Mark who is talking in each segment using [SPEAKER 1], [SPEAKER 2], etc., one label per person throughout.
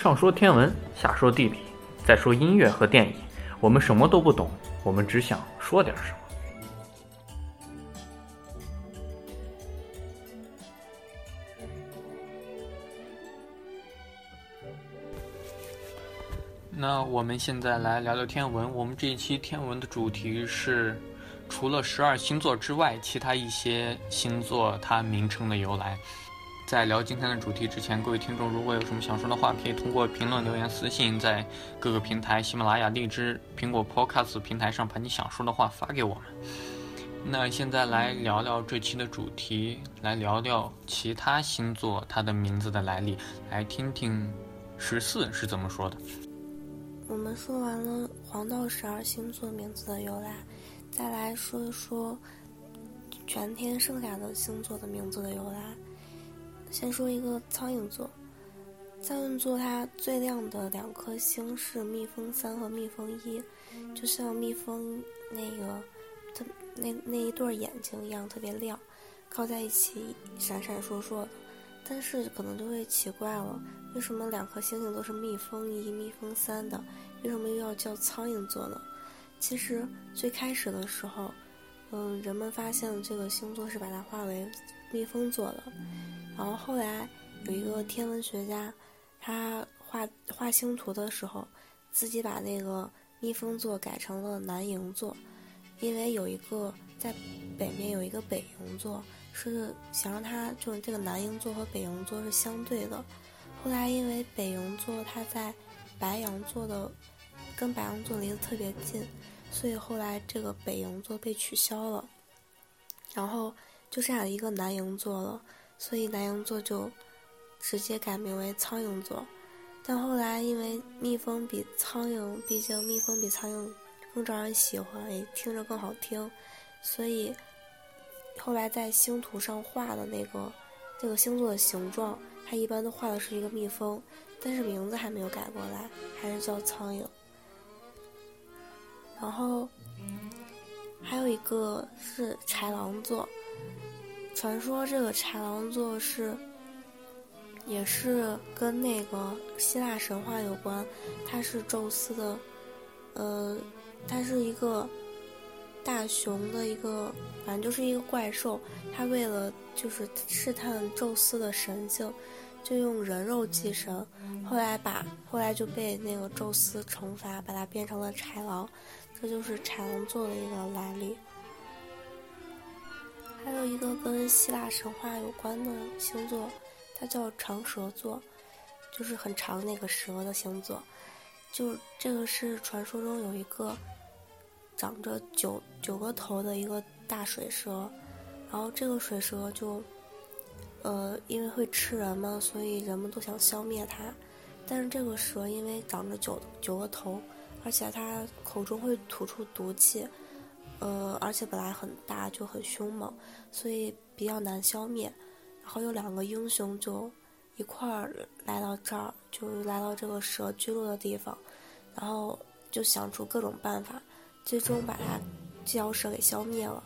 [SPEAKER 1] 上说天文，下说地理，再说音乐和电影，我们什么都不懂，我们只想说点什么。那我们现在来聊聊天文。我们这一期天文的主题是，除了十二星座之外，其他一些星座它名称的由来。在聊今天的主题之前，各位听众如果有什么想说的话，可以通过评论留言、私信，在各个平台，喜马拉雅、荔枝、苹果 Podcast 平台上把你想说的话发给我们。那现在来聊聊这期的主题，来聊聊其他星座它的名字的来历，来听听十四是怎么说的。
[SPEAKER 2] 我们说完了黄道十二星座名字的由来，再来说一说全天剩下的星座的名字的由来。先说一个苍蝇座，苍蝇座它最亮的两颗星是蜜蜂三和蜜蜂一，就像蜜蜂那个它那那一对眼睛一样特别亮，靠在一起闪闪烁烁的。但是可能就会奇怪了，为什么两颗星星都是蜜蜂一、蜜蜂三的，为什么又要叫苍蝇座呢？其实最开始的时候，嗯，人们发现这个星座是把它划为蜜蜂座的。然后后来有一个天文学家，他画画星图的时候，自己把那个蜜蜂座改成了南迎座，因为有一个在北面有一个北迎座，是想让它就是这个南迎座和北迎座是相对的。后来因为北迎座它在白羊座的跟白羊座离得特别近，所以后来这个北迎座被取消了，然后就剩下一个南迎座了。所以南羊座就直接改名为苍蝇座，但后来因为蜜蜂比苍蝇，毕竟蜜蜂比苍蝇更招人喜欢，也听着更好听，所以后来在星图上画的那个这个星座的形状，它一般都画的是一个蜜蜂，但是名字还没有改过来，还是叫苍蝇。然后还有一个是豺狼座。传说这个豺狼座是，也是跟那个希腊神话有关。它是宙斯的，呃，它是一个大熊的一个，反正就是一个怪兽。它为了就是试探宙斯的神性，就用人肉祭神。后来把后来就被那个宙斯惩罚，把它变成了豺狼。这就是豺狼座的一个来历。有一个跟希腊神话有关的星座，它叫长蛇座，就是很长那个蛇的星座。就这个是传说中有一个长着九九个头的一个大水蛇，然后这个水蛇就，呃，因为会吃人嘛，所以人们都想消灭它。但是这个蛇因为长着九九个头，而且它口中会吐出毒气。呃，而且本来很大，就很凶猛，所以比较难消灭。然后有两个英雄就一块儿来到这儿，就来到这个蛇居住的地方，然后就想出各种办法，最终把它这条蛇给消灭了。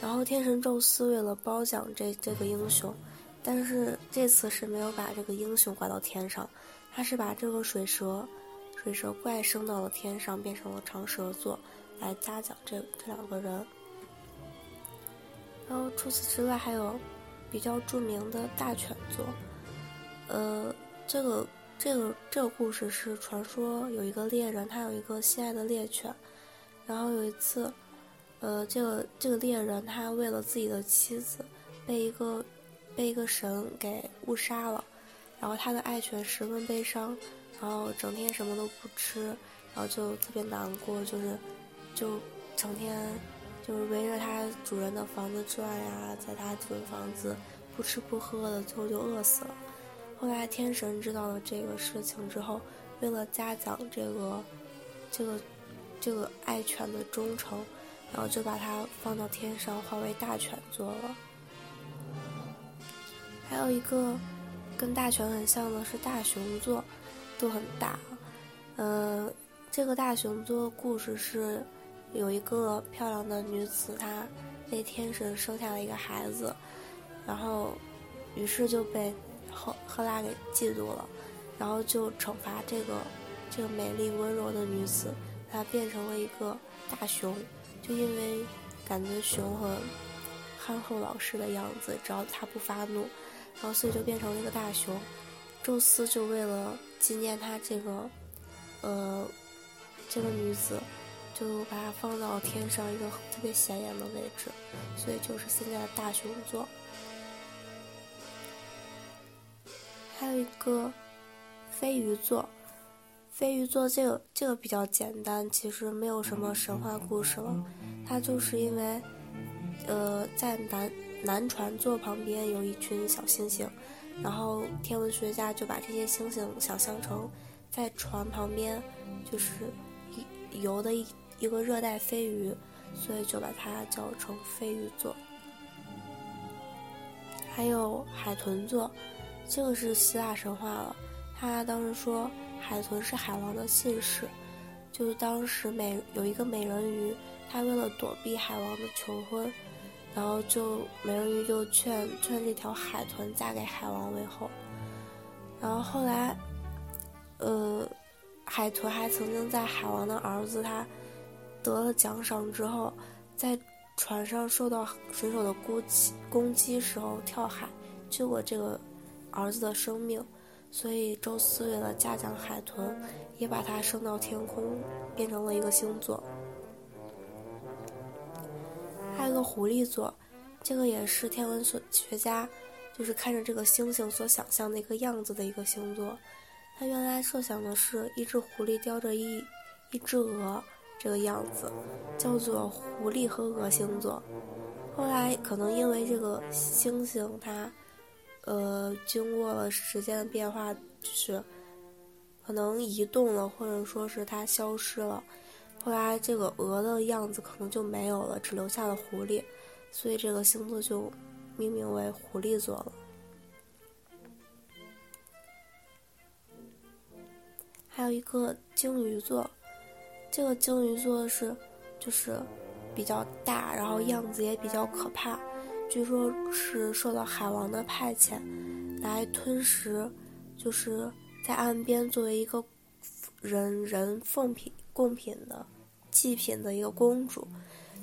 [SPEAKER 2] 然后天神宙斯为了褒奖这这个英雄，但是这次是没有把这个英雄挂到天上，他是把这个水蛇水蛇怪升到了天上，变成了长蛇座。来嘉奖这这两个人，然后除此之外还有比较著名的大犬座，呃，这个这个这个故事是传说有一个猎人，他有一个心爱的猎犬，然后有一次，呃，这个这个猎人他为了自己的妻子被一个被一个神给误杀了，然后他的爱犬十分悲伤，然后整天什么都不吃，然后就特别难过，就是。就成天就是围着它主人的房子转呀，在它主人房子不吃不喝的，最后就饿死了。后来天神知道了这个事情之后，为了嘉奖这个这个这个爱犬的忠诚，然后就把它放到天上，化为大犬座了。还有一个跟大犬很像的是大熊座，都很大。嗯，这个大熊座故事是。有一个漂亮的女子，她被天神生下了一个孩子，然后，于是就被赫赫拉给嫉妒了，然后就惩罚这个这个美丽温柔的女子，她变成了一个大熊，就因为感觉熊很憨厚老实的样子，只要他不发怒，然后所以就变成了一个大熊。宙斯就为了纪念他这个，呃，这个女子，就把它放到天上一个特别显眼的位置，所以就是现在的大熊座。还有一个飞鱼座，飞鱼座这个这个比较简单，其实没有什么神话故事了，它就是因为，呃，在南南船座旁边有一群小星星。然后天文学家就把这些星星想象成在船旁边，就是游的一一个热带飞鱼，所以就把它叫成飞鱼座。还有海豚座，这个是希腊神话了。他当时说海豚是海王的信使，就是当时美有一个美人鱼，她为了躲避海王的求婚。然后就美人鱼就劝劝这条海豚嫁给海王为后，然后后来，呃，海豚还曾经在海王的儿子他得了奖赏之后，在船上受到水手的攻击攻击时候跳海救过这个儿子的生命，所以宙斯为了嘉奖海豚，也把它升到天空，变成了一个星座。还有个狐狸座，这个也是天文学家，就是看着这个星星所想象的一个样子的一个星座。他原来设想的是一只狐狸叼着一一只鹅这个样子，叫做狐狸和鹅星座。后来可能因为这个星星它，呃，经过了时间的变化，就是可能移动了，或者说是它消失了。后来这个鹅的样子可能就没有了，只留下了狐狸，所以这个星座就命名为狐狸座了。还有一个鲸鱼座，这个鲸鱼座是就是比较大，然后样子也比较可怕，据说是受到海王的派遣来吞食，就是在岸边作为一个人人奉品。贡品的祭品的一个公主，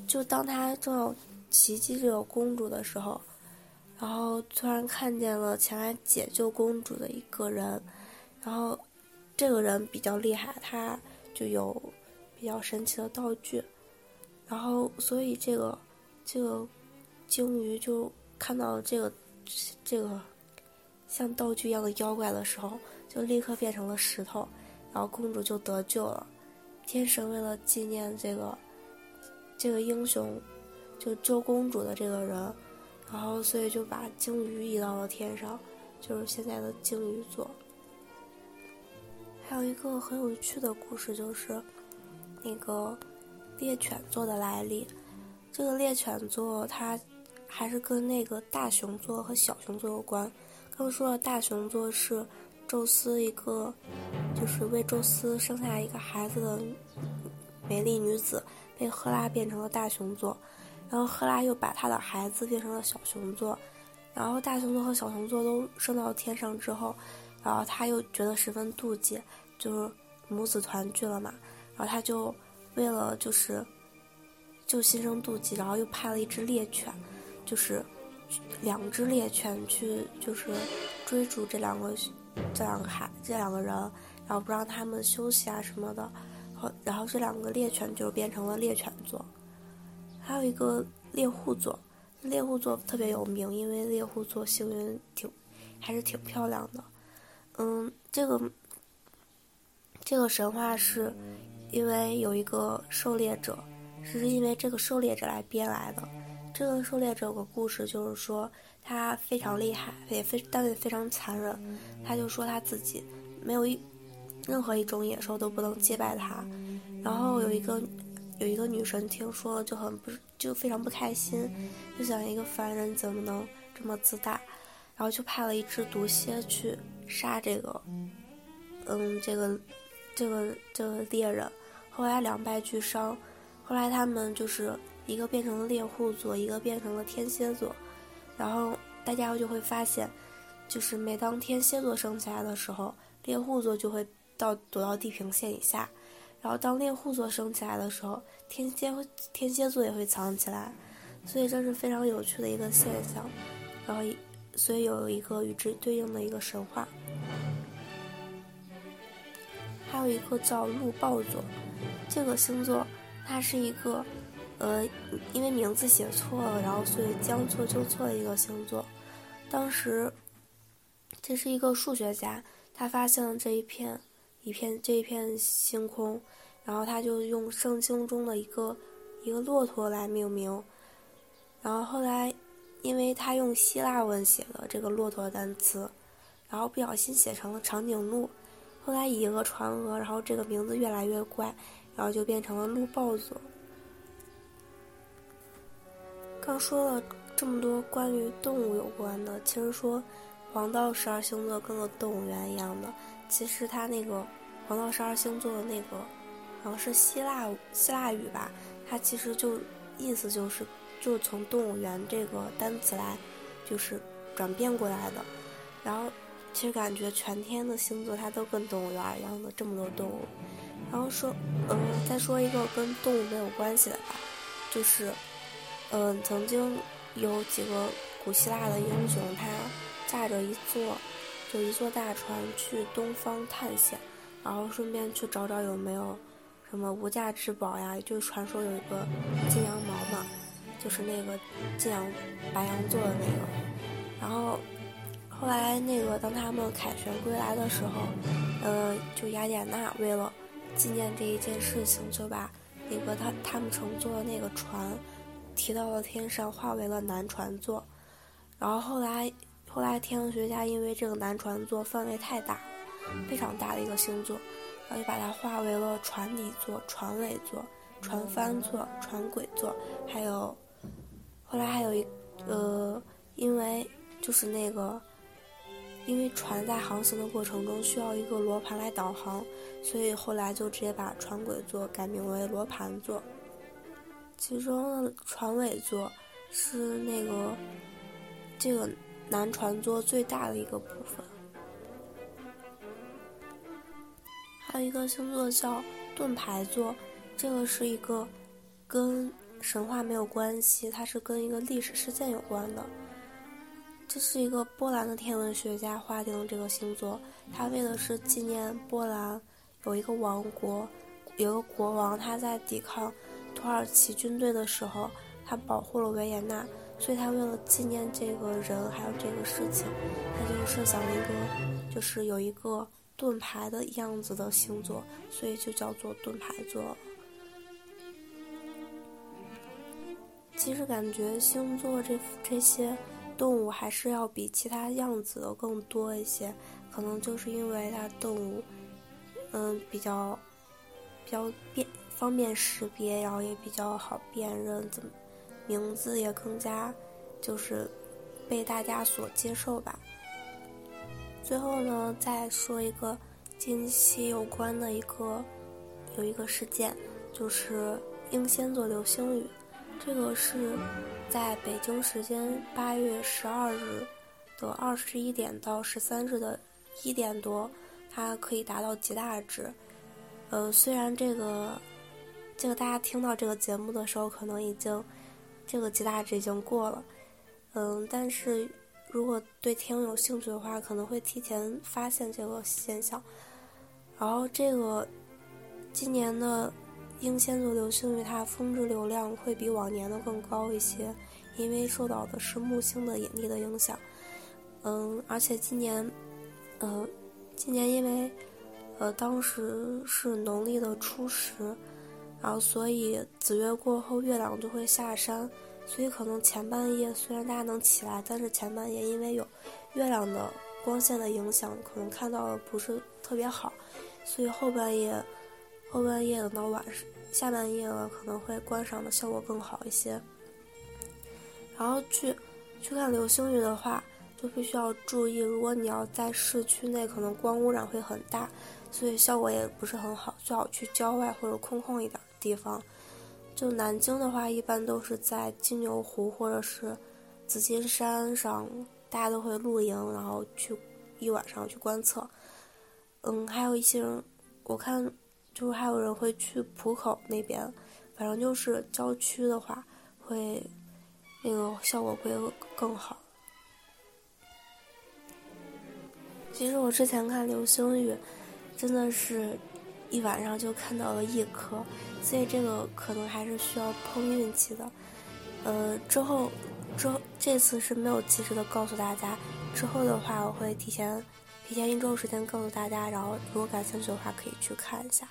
[SPEAKER 2] 就当他正要袭击这个公主的时候，然后突然看见了前来解救公主的一个人，然后这个人比较厉害，他就有比较神奇的道具，然后所以这个这个鲸鱼就看到这个这个像道具一样的妖怪的时候，就立刻变成了石头，然后公主就得救了。天神为了纪念这个这个英雄，就救公主的这个人，然后所以就把鲸鱼移到了天上，就是现在的鲸鱼座。还有一个很有趣的故事，就是那个猎犬座的来历。这个猎犬座它还是跟那个大熊座和小熊座有关。刚说的大熊座是。宙斯一个，就是为宙斯生下一个孩子的美丽女子，被赫拉变成了大熊座，然后赫拉又把她的孩子变成了小熊座，然后大熊座和小熊座都升到天上之后，然后他又觉得十分妒忌，就是母子团聚了嘛，然后他就为了就是就心生妒忌，然后又派了一只猎犬，就是两只猎犬去就是追逐这两个。这两个孩，这两个人，然后不让他们休息啊什么的，后然后这两个猎犬就变成了猎犬座，还有一个猎户座，猎户座特别有名，因为猎户座星云挺还是挺漂亮的，嗯，这个这个神话是因为有一个狩猎者，是因为这个狩猎者来编来的，这个狩猎者有个故事就是说。他非常厉害，也非但也非常残忍。他就说他自己没有一任何一种野兽都不能击败他。然后有一个有一个女神听说了就很不就非常不开心，就想一个凡人怎么能这么自大，然后就派了一只毒蝎去杀这个嗯这个这个这个猎人。后来两败俱伤，后来他们就是一个变成了猎户座，一个变成了天蝎座。然后大家就会发现，就是每当天蝎座升起来的时候，猎户座就会到躲到地平线以下。然后当猎户座升起来的时候，天蝎天蝎座也会藏起来，所以这是非常有趣的一个现象。然后，所以有一个与之对应的一个神话。还有一个叫鹿豹座，这个星座它是一个，呃，因为名字写错了，然后所以将错就错的一个星座。当时，这是一个数学家，他发现了这一片一片这一片星空，然后他就用圣经中的一个一个骆驼来命名。然后后来，因为他用希腊文写的这个骆驼单词，然后不小心写成了长颈鹿。后来以讹传讹，然后这个名字越来越怪，然后就变成了鹿豹子。刚说了这么多关于动物有关的，其实说黄道十二星座跟个动物园一样的，其实它那个黄道十二星座的那个好像是希腊希腊语吧，它其实就意思就是就从动物园这个单词来就是转变过来的，然后。其实感觉全天的星座它都跟动物园一样的这么多动物，然后说，嗯，再说一个跟动物没有关系的吧，就是，嗯，曾经有几个古希腊的英雄，他驾着一座就一座大船去东方探险，然后顺便去找找有没有什么无价之宝呀，就是传说有一个金羊毛嘛，就是那个金羊白羊座的那个，然后。后来，那个当他们凯旋归来的时候，呃，就雅典娜为了纪念这一件事情，就把那个他他们乘坐的那个船提到了天上，化为了南船座。然后后来，后来天文学家因为这个南船座范围太大，非常大的一个星座，然后就把它化为了船底座、船尾座、船帆座、船轨座，还有后来还有一呃，因为就是那个。因为船在航行的过程中需要一个罗盘来导航，所以后来就直接把船轨座改名为罗盘座。其中的船尾座是那个这个南船座最大的一个部分。还有一个星座叫盾牌座，这个是一个跟神话没有关系，它是跟一个历史事件有关的。这是一个波兰的天文学家划定的这个星座，他为的是纪念波兰有一个王国，有个国王，他在抵抗土耳其军队的时候，他保护了维也纳，所以他为了纪念这个人还有这个事情，他就设想了一个，就是有一个盾牌的样子的星座，所以就叫做盾牌座。其实感觉星座这这些。动物还是要比其他样子的更多一些，可能就是因为它动物，嗯，比较比较便方便识别，然后也比较好辨认，怎么名字也更加就是被大家所接受吧。最后呢，再说一个近期有关的一个有一个事件，就是英仙座流星雨。这个是在北京时间八月十二日的二十一点到十三日的一点多，它可以达到极大值。呃，虽然这个这个大家听到这个节目的时候，可能已经这个极大值已经过了，嗯，但是如果对天文有兴趣的话，可能会提前发现这个现象。然后这个今年的。英仙座流星雨，它峰值流量会比往年的更高一些，因为受到的是木星的引力的影响。嗯，而且今年，呃，今年因为，呃，当时是农历的初十，然后所以子月过后月亮就会下山，所以可能前半夜虽然大家能起来，但是前半夜因为有月亮的光线的影响，可能看到的不是特别好，所以后半夜。后半夜等到晚上，下半夜了可能会观赏的效果更好一些。然后去去看流星雨的话，就必须要注意，如果你要在市区内，可能光污染会很大，所以效果也不是很好，最好去郊外或者空旷一点的地方。就南京的话，一般都是在金牛湖或者是紫金山上，大家都会露营，然后去一晚上去观测。嗯，还有一些人，我看就还有人会去浦口那边，反正就是郊区的话，会那个效果会更好。其实我之前看流星雨，真的是一晚上就看到了一颗，所以这个可能还是需要碰运气的。呃，之后，之后这次是没有及时的告诉大家，之后的话我会提前提前一周时间告诉大家，然后如果感兴趣的话可以去看一下。